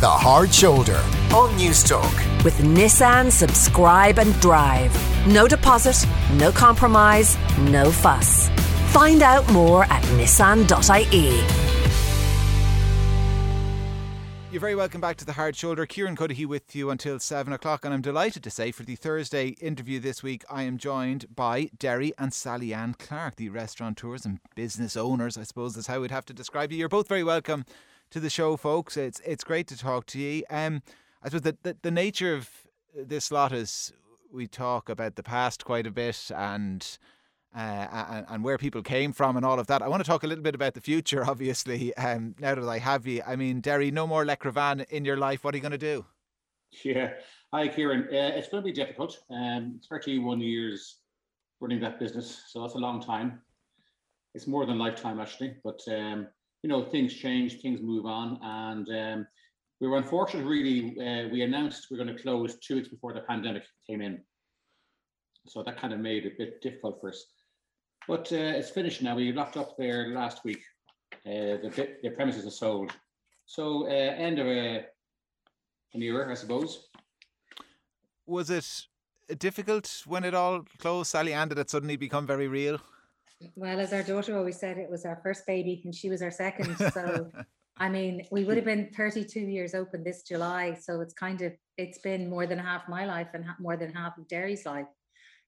The Hard Shoulder on Newstalk. With Nissan Subscribe and Drive. No deposit, no compromise, no fuss. Find out more at nissan.ie. You're very welcome back to the Hard Shoulder. Kieran Cuddihy with you until seven o'clock, and I'm delighted to say for the Thursday interview this week, I am joined by Derry and Sally Ann Clarke, the restaurateurs and business owners. I suppose is how we'd have to describe you. You're both very welcome to the show, folks. It's it's great to talk to you. Um, I suppose the, the, the nature of this lot is we talk about the past quite a bit and. Uh, and, and, where people came from and all of that. I want to talk a little bit about the future, obviously, um, now that I have you. I mean, Derry, no more L'Ecrivain in your life. What are you going to do? Yeah. Hi, Kieran. Uh, it's going to be difficult. Um, 31 years running that business, so that's a long time. It's more than lifetime, actually. But um, you know, things change, things move on, and um, we were unfortunate. Really, uh, we announced we are going to close two weeks before the pandemic came in, so that kind of made it a bit difficult for us. But uh, it's finished now. We locked up there last week. Uh, the, the premises are sold. So uh, end of a, an era, I suppose. Was it difficult when it all closed, Sally Ann? Did it suddenly become very real? Well, as our daughter always said, it was our first baby and she was our second. So, I mean, we would have been 32 years open this July. So it's kind of, it's been more than half my life and more than half of Derry's life.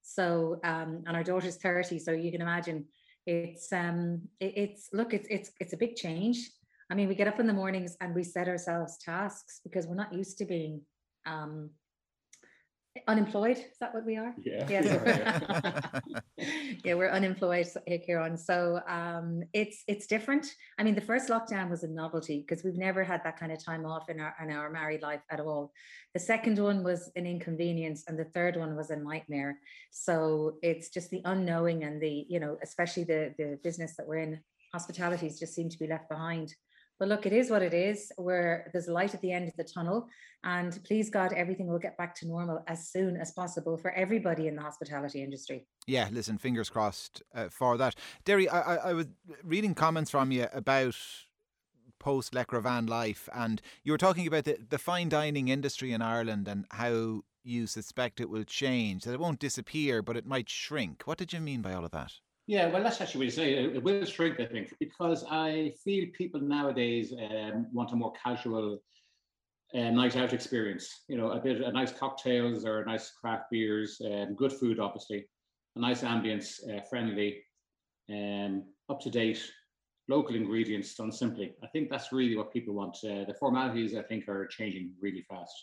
So, um, and our daughter's 30. So you can imagine it's, um, it, it's, look, it's, it's, it's a big change. I mean, we get up in the mornings and we set ourselves tasks because we're not used to being, um, unemployed is that what we are? Yeah. Yeah, yeah we're unemployed here on so um it's it's different. I mean the first lockdown was a novelty because we've never had that kind of time off in our in our married life at all. The second one was an inconvenience and the third one was a nightmare. So it's just the unknowing and the you know especially the the business that we're in hospitalities just seem to be left behind but look, it is what it is. Where there's light at the end of the tunnel, and please God, everything will get back to normal as soon as possible for everybody in the hospitality industry. Yeah, listen, fingers crossed uh, for that. Derry, I, I, I was reading comments from you about post L'Ecrivain life, and you were talking about the, the fine dining industry in Ireland and how you suspect it will change, that it won't disappear, but it might shrink. What did you mean by all of that? Yeah, well, that's actually what you say. It will shrink, I think, because I feel people nowadays um, want a more casual uh, night out experience. You know, a bit of nice cocktails or nice craft beers, um, good food, obviously, a nice ambience, uh, friendly, um, up to date, local ingredients done simply. I think that's really what people want. Uh, the formalities, I think, are changing really fast.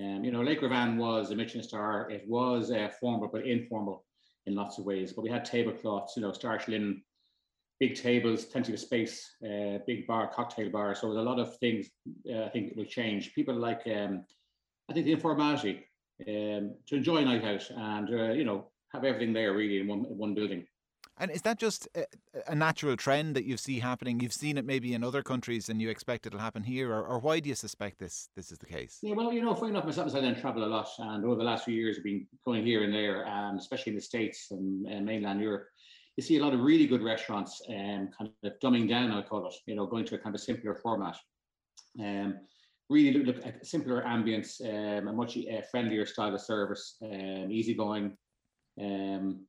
Um, you know, L'Ecrivain was a Michelin star. It was uh, formal but informal in lots of ways. But we had tablecloths, you know, starch linen, big tables, plenty of space, uh, big bar, cocktail bar. So a lot of things uh, I think will change. People like, um, I think the informality um, to enjoy a night out and, uh, you know, have everything there really in one, one building. And is that just a, a, natural trend that you see happening? You've seen it maybe in other countries, and you expect it'll happen here, or, or why do you suspect this this is the case? Yeah, well, you know, funny enough, myself, I then travel a lot, and over the last few years, I've been going here and there, and especially in the states and, and mainland Europe. You see a lot of really good restaurants, um, kind of dumbing down, I call it. You know, going to a kind of simpler format. Um, really look, look at simpler ambience, um, a much uh, friendlier style of service, um, easygoing. Um,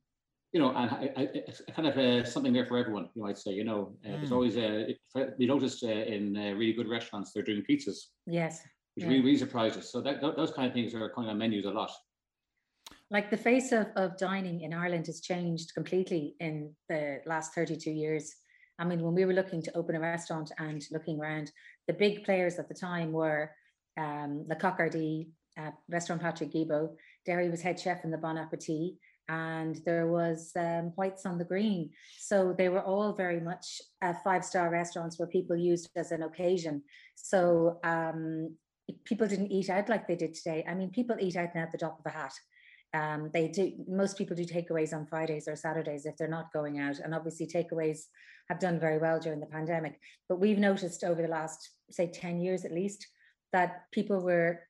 you know, and I, I, it's kind of uh, something there for everyone. You might say, you know, uh, mm. there's always a. Uh, we noticed uh, in uh, really good restaurants they're doing pizzas. Yes. Which yeah. really, really surprised us. So that, those kind of things are coming on menus a lot. Like the face of, of dining in Ireland has changed completely in the last 32 years. I mean, when we were looking to open a restaurant and looking around, the big players at the time were um, Le Coq Hardi, uh, Restaurant Patrick Guilbaud. Derry was head chef in the Bon Appetit and there was um, whites on the green. So they were all very much uh, five star restaurants where people used as an occasion. So um, people didn't eat out like they did today. I mean, people eat out now at the top of a hat. Um, they do. Most people do takeaways on Fridays or Saturdays if they're not going out, and obviously takeaways have done very well during the pandemic. But we've noticed over the last, say, ten years at least, that people were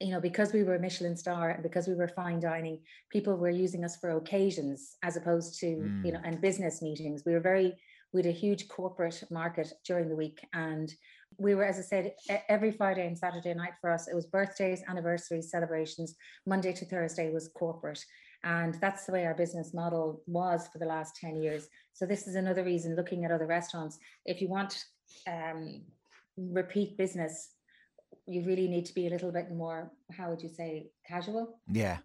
you know, because we were Michelin star and because we were fine dining, people were using us for occasions as opposed to, mm. you know, and business meetings. We were very, we had a huge corporate market during the week and we were, as I said, every Friday and Saturday night for us, it was birthdays, anniversaries, celebrations. Monday to Thursday was corporate. And that's the way our business model was for the last 10 years. So, this is another reason looking at other restaurants. If you want um, repeat business, you really need to be a little bit more, how would you say, casual? Yeah.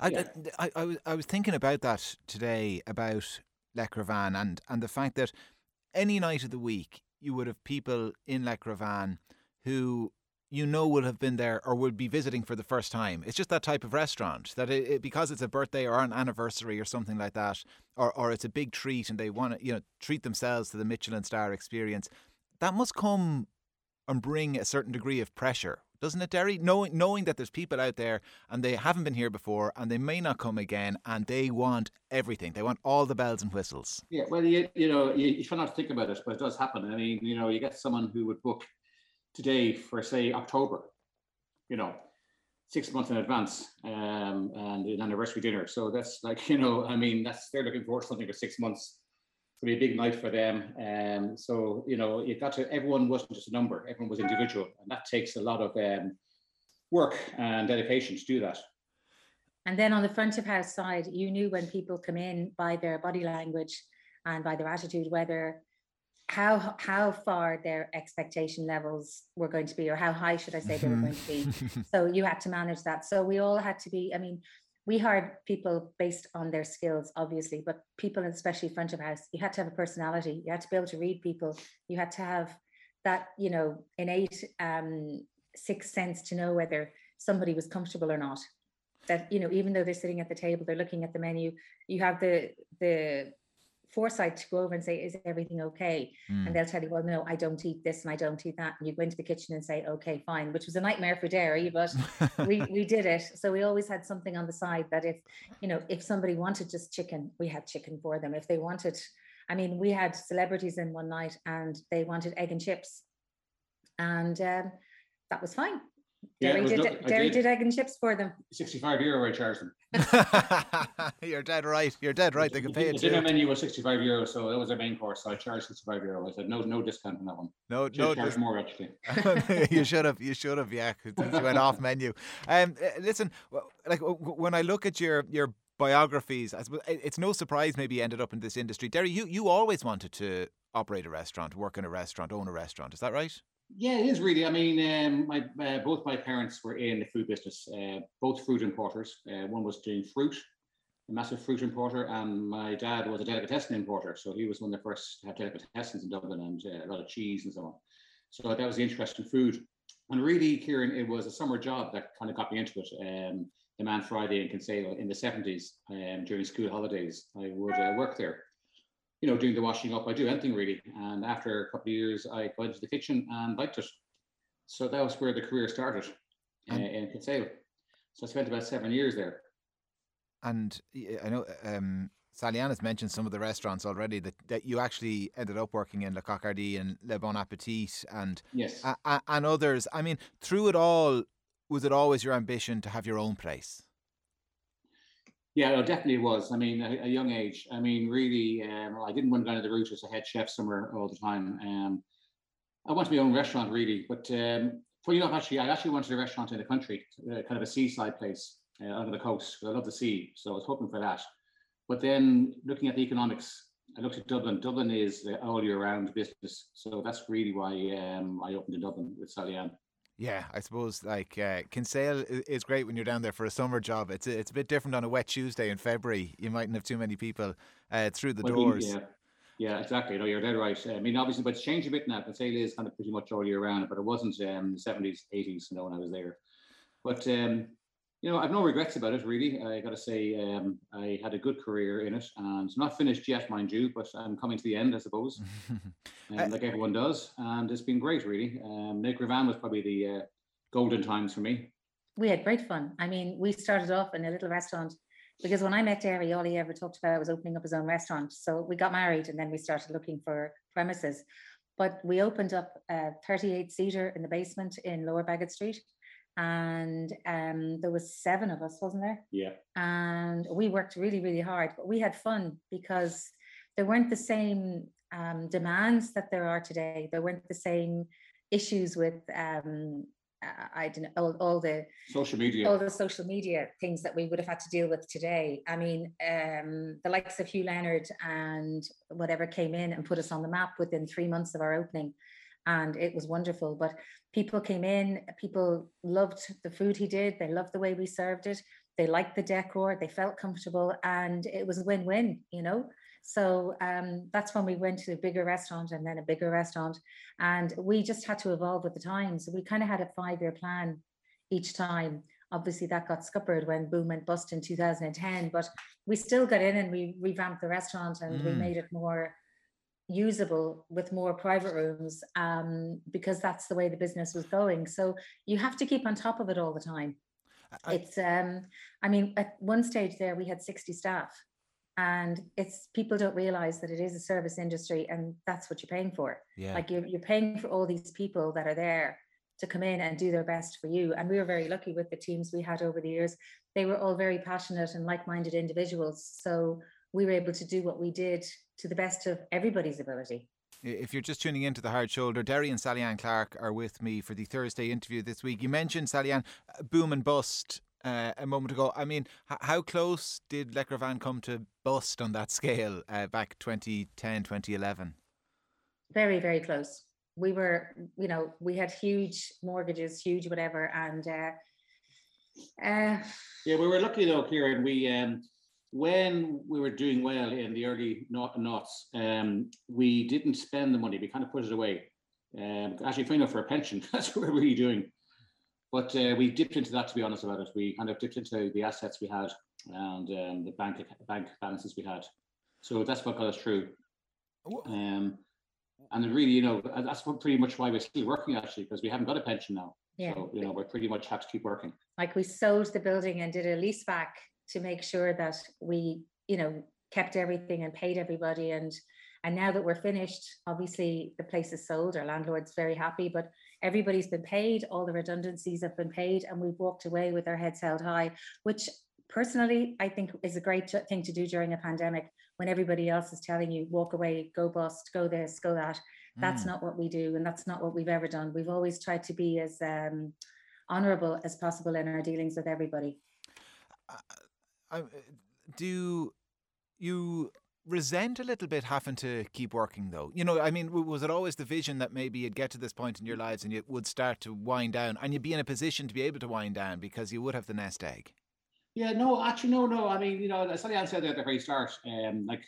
I, yeah. I, I, I, was, I was thinking about that today about L'Ecrivain and, and the fact that any night of the week, you would have people in L'Ecrivain who you know will have been there or will be visiting for the first time. It's just that type of restaurant that it, it, because it's a birthday or an anniversary or something like that, or or it's a big treat and they want to you know treat themselves to the Michelin star experience. That must come and bring a certain degree of pressure, doesn't it, Derry? Knowing knowing that there's people out there and they haven't been here before and they may not come again and they want everything. They want all the bells and whistles. Yeah, well, you, you know, you, you try not to think about it, but it does happen. I mean, you know, you get someone who would book today for say October, you know, six months in advance, um, and an anniversary dinner. So that's like, you know, I mean, that's they're looking forward to something for six months to be a big night for them. Um, so you know, you got to everyone wasn't just a number; everyone was individual, and that takes a lot of um, work and dedication to do that. And then on the front of house side, you knew when people come in by their body language and by their attitude whether how how far their expectation levels were going to be or how high should i say they were going to be so you had to manage that so we all had to be i mean we hired people based on their skills, obviously, but people, especially front of house, you had to have a personality. You had to be able to read people. You had to have that, you know, innate um, sixth sense to know whether somebody was comfortable or not. That you know, even though they're sitting at the table, they're looking at the menu. You have the the foresight to go over and say, is everything okay? Mm. And they'll tell you, well, no, I don't eat this and I don't eat that. And you go into the kitchen and say, okay, fine, which was a nightmare for Derry, but we, we did it. So we always had something on the side that if, you know, if somebody wanted just chicken, we had chicken for them. If they wanted, I mean, we had celebrities in one night and they wanted egg and chips. And um, that was fine. Derry, yeah, did, no, Derry did. did. egg and chips for them. 65 euro I charged them. You're dead right. You're dead right. They can pay it. The dinner menu was 65 euro, so that was their main course. So I charged 65 euro. I said no, no discount on that one. No, no, charge more actually. you should have. You should have. Yeah, you went off menu. Um, eh, listen, like when I look at your your biographies, it's no surprise maybe you ended up in this industry. Derry, you you always wanted to operate a restaurant, work in a restaurant, own a restaurant. Is that right? Yeah, it is really. I mean, um, my uh, both my parents were in the food business, uh, both fruit importers. Uh, one was doing fruit, a massive fruit importer, and my dad was a delicatessen importer. So he was one of the first to have delicatessens in Dublin and uh, a lot of cheese and so on. So that was the interest in food. And really, Kieran, it was a summer job that kind of got me into it. Um, the Man Friday in Kinsale in the 70s um, during school holidays, I would uh, work there you know, doing the washing up. I do anything really. And after a couple of years, I got into the kitchen and liked it. So that was where the career started uh, in Kinsale. So I spent about seven years there. And I know um, Sally-Ann has mentioned some of the restaurants already that, that you actually ended up working in Le Coq Hardi and Le Bon Appetit and yes. A, and others. I mean, through it all, was it always your ambition to have your own place? Yeah, it definitely was. I mean, a, a young age. I mean, really, um, I didn't want to go down the route as a head chef somewhere all the time. Um, I wanted my own restaurant, really. But um, funny enough, actually, I actually wanted a restaurant in the country, uh, kind of a seaside place uh, on the coast. I love the sea, so I was hoping for that. But then, looking at the economics, I looked at Dublin. Dublin is all year round business, so that's really why um, I opened in Dublin with Sally-Ann. Yeah, I suppose like uh, Kinsale is great when you're down there for a summer job. It's a, it's a bit different on a wet Tuesday in February. You mightn't have too many people uh, through the well, doors. Yeah. yeah, exactly. No, you're dead right. I mean, obviously, but it's changed a bit now. Kinsale is kind of pretty much all year round, but it wasn't um, the 70s, 80s, you know, when I was there. But um, you know, I've no regrets about it really. I got to say, um, I had a good career in it, and not finished yet, mind you, but I'm coming to the end, I suppose, um, like everyone does, and it's been great, really. Um, L'Ecrivain was probably the uh, golden times for me. We had great fun. I mean, we started off in a little restaurant because when I met Derry, all he ever talked about was opening up his own restaurant. So we got married, and then we started looking for premises. But we opened up a 38 seater in the basement in Lower Baggot Street and um, there was seven of us, wasn't there? Yeah. And we worked really, really hard, but we had fun because there weren't the same um, demands that there are today. There weren't the same issues with um, I don't know all, all, the social media, all the social media things that we would have had to deal with today. I mean, um, the likes of Hugh Leonard and whatever came in and put us on the map within three months of our opening, and it was wonderful. But people came in, people loved the food he did, they loved the way we served it, they liked the decor, they felt comfortable, and it was a win-win. You know, so um, that's when we went to a bigger restaurant and then a bigger restaurant. And we just had to evolve with the times. So we kind of had a five year plan each time. Obviously, that got scuppered when Boom went bust in 2010, but we still got in and we revamped the restaurant and mm. we made it more usable with more private rooms um, because that's the way the business was going. So you have to keep on top of it all the time. I, it's, um, I mean, at one stage there, we had 60 staff and it's people don't realize that it is a service industry and that's what you're paying for yeah. like you're, you're paying for all these people that are there to come in and do their best for you and we were very lucky with the teams we had over the years they were all very passionate and like-minded individuals so we were able to do what we did to the best of everybody's ability if you're just tuning into the hard shoulder, Derry and Sally-Anne Clarke are with me for the Thursday interview this week. You mentioned Sally-Anne boom and bust uh, a moment ago. I mean, h- how close did Van come to bust on that scale uh, back 2010, 2011? Very, very close. We were, you know, we had huge mortgages, huge whatever, and uh, uh, yeah, we were lucky though, Kieran. We um, when we were doing well in the early knots, um, we didn't spend the money. We kind of put it away. Um, actually, funny enough, for a pension, that's what we're really doing. But uh, we dipped into that, to be honest about it. We kind of dipped into the assets we had and um, the bank bank balances we had. So that's what got us through. Um, and really, you know, that's pretty much why we're still working actually, because we haven't got a pension now. Yeah. So, you know, we pretty much have to keep working. Like we sold the building and did a lease back to make sure that we, you know, kept everything and paid everybody. And and now that we're finished, obviously the place is sold. Our landlord's very happy, but everybody's been paid, all the redundancies have been paid, and we've walked away with our heads held high, which personally I think is a great thing to do during a pandemic when everybody else is telling you walk away, go bust, go this, go that. That's mm. not what we do, and that's not what we've ever done. We've always tried to be as um, honourable as possible in our dealings with everybody. Uh, do you resent a little bit having to keep working though you know i mean was it always the vision that maybe you'd get to this point in your lives and you would start to wind down and you'd be in a position to be able to wind down because you would have the nest egg yeah no actually no no i mean you know as Sally said at the very start um like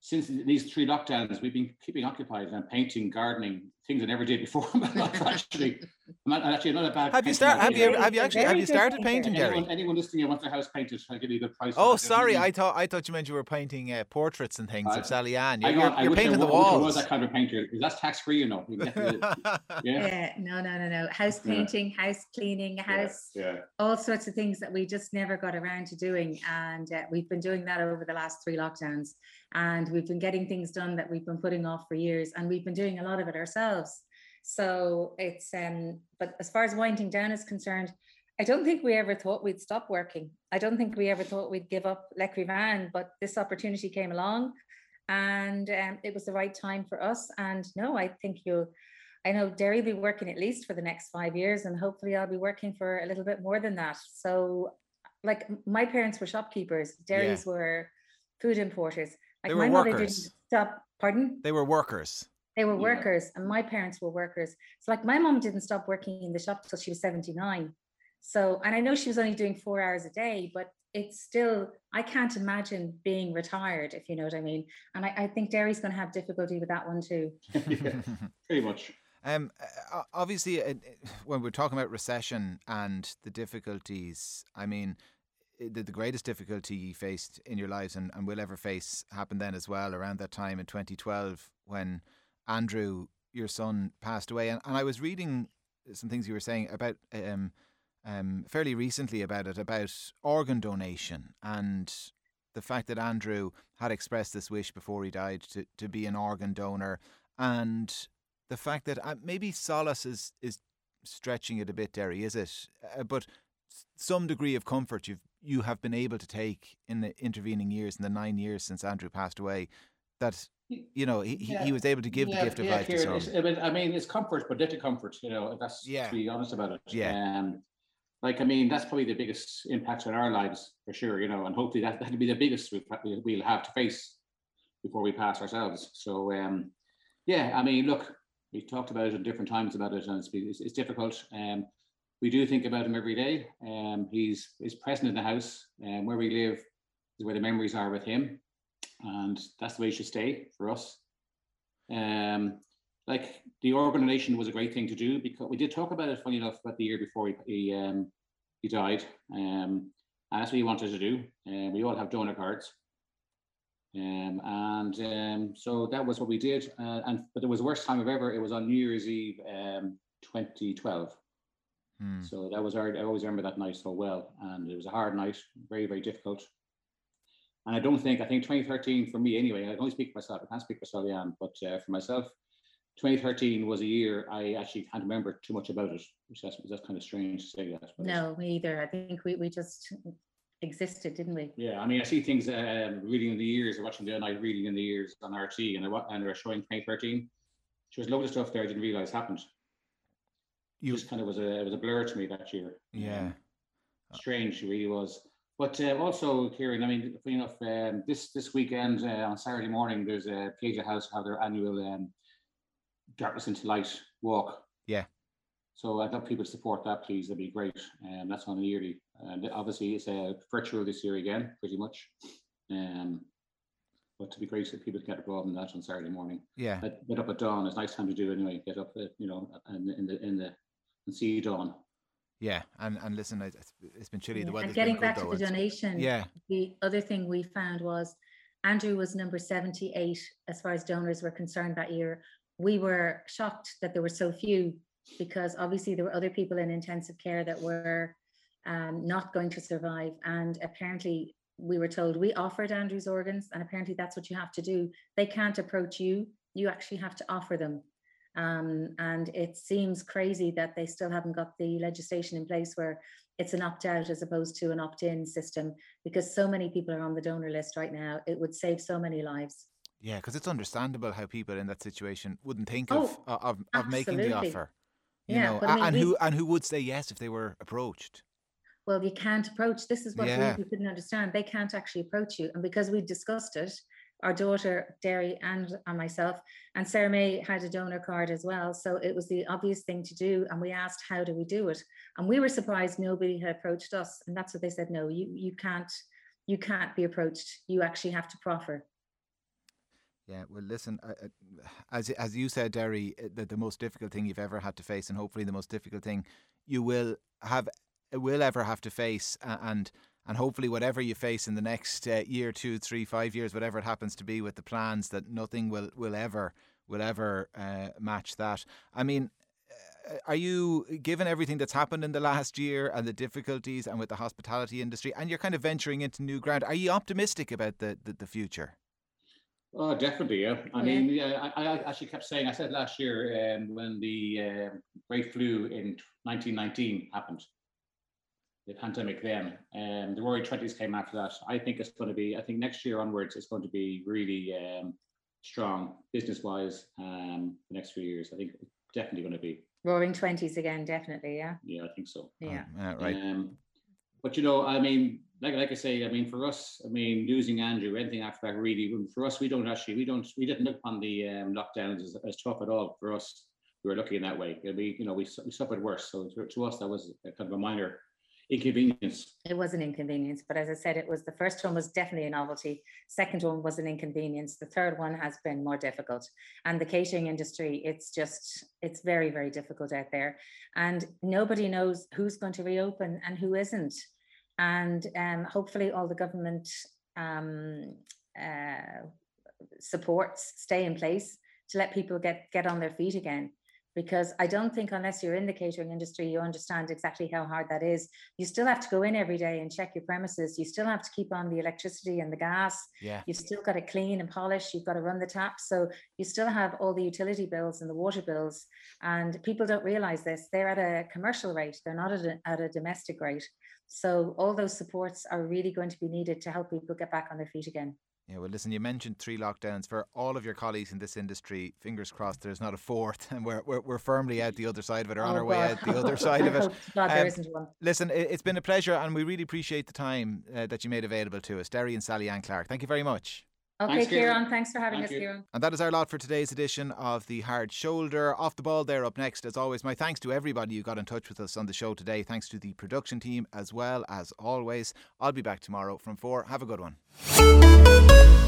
since these three lockdowns, we've been keeping occupied and painting, gardening, things I never did before. actually, I'm not, actually not a bad. Have you started? Have you have you actually have you started painting, Gary? Anyone, anyone listening, I want their house painted. I'll give you a good price. Oh, sorry, I thought I thought you meant you were painting uh, portraits and things uh, of Sally-Anne. You're, you're, you're painting the walls. I was that kind of painter because that's tax free, you know. yeah. yeah. No, no, no, no. House painting, yeah. house cleaning, house. Yeah. yeah. All sorts of things that we just never got around to doing, and uh, we've been doing that over the last three lockdowns and we've been getting things done that we've been putting off for years and we've been doing a lot of it ourselves so it's um but as far as winding down is concerned I don't think we ever thought we'd stop working. I don't think we ever thought we'd give up L'Ecrivain, but this opportunity came along and um, it was the right time for us. And no, I think you'll, I know Derry will be working at least for the next five years and hopefully I'll be working for a little bit more than that. So like my parents were shopkeepers, Derry's yeah. were food importers. Like they were my workers. mother didn't stop. Pardon? They were workers. They were workers, and my parents were workers. So, like, my mom didn't stop working in the shop till she was seventy nine. So, and I know she was only doing four hours a day, but it's still I can't imagine being retired, if you know what I mean. And I, I think Derry's going to have difficulty with that one too. yeah, pretty much. Um, obviously, uh, when we're talking about recession and the difficulties, I mean, the, the greatest difficulty you faced in your lives and, and will ever face happened then as well around that time in 2012 when Andrew, your son, passed away. And, and I was reading some things you were saying about um, um, fairly recently about it, about organ donation and the fact that Andrew had expressed this wish before he died to, to be an organ donor and the fact that uh, maybe solace is, is stretching it a bit, Derry, is it? Uh, but some degree of comfort you've you have been able to take in the intervening years, in the nine years since Andrew passed away, that you know he, yeah. he was able to give yeah, the gift of yeah, life Kieran, to someone. I mean, it's comfort, but little comfort. You know, that's yeah. to be honest about it. Yeah. Um, like I mean, that's probably the biggest impact on our lives for sure. You know, and hopefully that that'll be the biggest we'll have to face before we pass ourselves. So um, yeah, I mean, look, we talked about it at different times about it, and it's, it's, it's difficult. Um, we do think about him every day. Um, he's he's present in the house, and um, where we live is where the memories are with him, and that's the way it should stay for us. Um, like the organization was a great thing to do because we did talk about it. Funny enough, about the year before he he, um, he died, um, and that's what he wanted to do. And uh, we all have donor cards, um, and um, so that was what we did. Uh, and but it was the worst time of ever. It was on New Year's Eve, um, 2012. Hmm. So that was hard. I always remember that night so well, and it was a hard night, very very difficult. And I don't think I think 2013 for me anyway. I can only speak for myself. I can't speak for Sally but uh, for myself, 2013 was a year I actually can't remember too much about it, which that's, that's kind of strange to say that. No, me either. I think we, we just existed, didn't we? Yeah, I mean, I see things um, reading in the years, or watching the other night reading in the years on RTÉ, and I and they're showing 2013. There was a load of stuff there I didn't realize happened. You just kind of was a it was a blur to me that year. Yeah, strange, it really was. But uh, also, Kieran, I mean, funny enough, um, this this weekend uh, on Saturday morning, there's a Pieta House have their annual um, Darkness into Light walk. Yeah. So I'd love people to support that, please. That'd be great. And um, that's on the yearly. And obviously, it's a virtual this year again, pretty much. Um, but to be great if people get involved in that on Saturday morning. Yeah. Get up at dawn. It's a nice time to do anyway. Get up, at, you know, and in the in the and see dawn. Yeah, and and listen, it's, it's been chilly. The weather. And getting back to the donation. Yeah. The other thing we found was Andrew was number seventy-eight as far as donors were concerned that year we were shocked that there were so few because obviously there were other people in intensive care that were um, not going to survive. And apparently, we were told we offered Andrew's organs, and apparently that's what you have to do. They can't approach you, you actually have to offer them. Um, and it seems crazy that they still haven't got the legislation in place where it's an opt out as opposed to an opt in system because so many people are on the donor list right now. It would save so many lives. Yeah, because it's understandable how people in that situation wouldn't think of oh, of, of making the offer. You yeah, know, I mean, and who and who would say yes if they were approached? Well, you can't approach. This is what yeah. we, we couldn't understand. They can't actually approach you, and because we discussed it, our daughter Derry and, and myself, and Sarah May had a donor card as well. So it was the obvious thing to do. And we asked, how do we do it? And we were surprised nobody had approached us. And that's what they said, no, you you can't, you can't be approached. You actually have to proffer. Yeah, well, listen, uh, as as you said, Derry, uh, the, the most difficult thing you've ever had to face, and hopefully the most difficult thing you will have will ever have to face, and and hopefully whatever you face in the next uh, year, two, three, five years, whatever it happens to be with the plans, that nothing will will ever will ever uh, match that. I mean, uh, are you given everything that's happened in the last year and the difficulties and with the hospitality industry, and you're kind of venturing into new ground? Are you optimistic about the the, the future? Oh, definitely. Yeah. I mean, yeah, I, I, actually kept saying, I said last year um, when the uh, great flu in 1919 happened, the pandemic then, and um, the Roaring Twenties came after that. I think it's going to be, I think next year onwards, it's going to be really um, strong business wise um, the next few years. I think definitely going to be. Roaring Twenties again, definitely. Yeah. Yeah, I think so. Yeah. Um, right. Um, but you know, I mean, like like I say, I mean, for us, I mean, losing Andrew, anything after that, really, for us, we don't actually, we don't, we didn't look upon the um, lockdowns as, as tough at all. For us, we were looking in that way. We, you know, we, we suffered worse. So to, to us, that was a kind of a minor inconvenience. It was an inconvenience, but as I said, it was the first one was definitely a novelty. Second one was an inconvenience. The third one has been more difficult. And the catering industry, it's just it's very very difficult out there, and nobody knows who's going to reopen and who isn't and um, hopefully all the government um, uh, supports stay in place to let people get get on their feet again because I don't think unless you're in the catering industry, you understand exactly how hard that is. You still have to go in every day and check your premises. You still have to keep on the electricity and the gas. Yeah. You've still got to clean and polish. You've got to run the taps. So you still have all the utility bills and the water bills. And people don't realize this. They're at a commercial rate. They're not at a, at a domestic rate. So all those supports are really going to be needed to help people get back on their feet again. Yeah, well, listen, you mentioned three lockdowns for all of your colleagues in this industry. Fingers crossed there's not a fourth, and we're, we're, we're firmly out the other side of it, or oh, on our God. way out the other side of it. God, um, there isn't one. Listen, it, has been a pleasure, and we really appreciate the time uh, that you made available to us. Derry and Sally-Anne Clarke, thank you very much. Okay, Thanks, Kieran. Thanks for having Thank us, you. Kieran. And that is our lot for today's edition of The Hard Shoulder. Off the ball there up next, as always. My thanks to everybody who got in touch with us on the show today. Thanks to the production team as well as always. I'll be back tomorrow from four. Have a good one.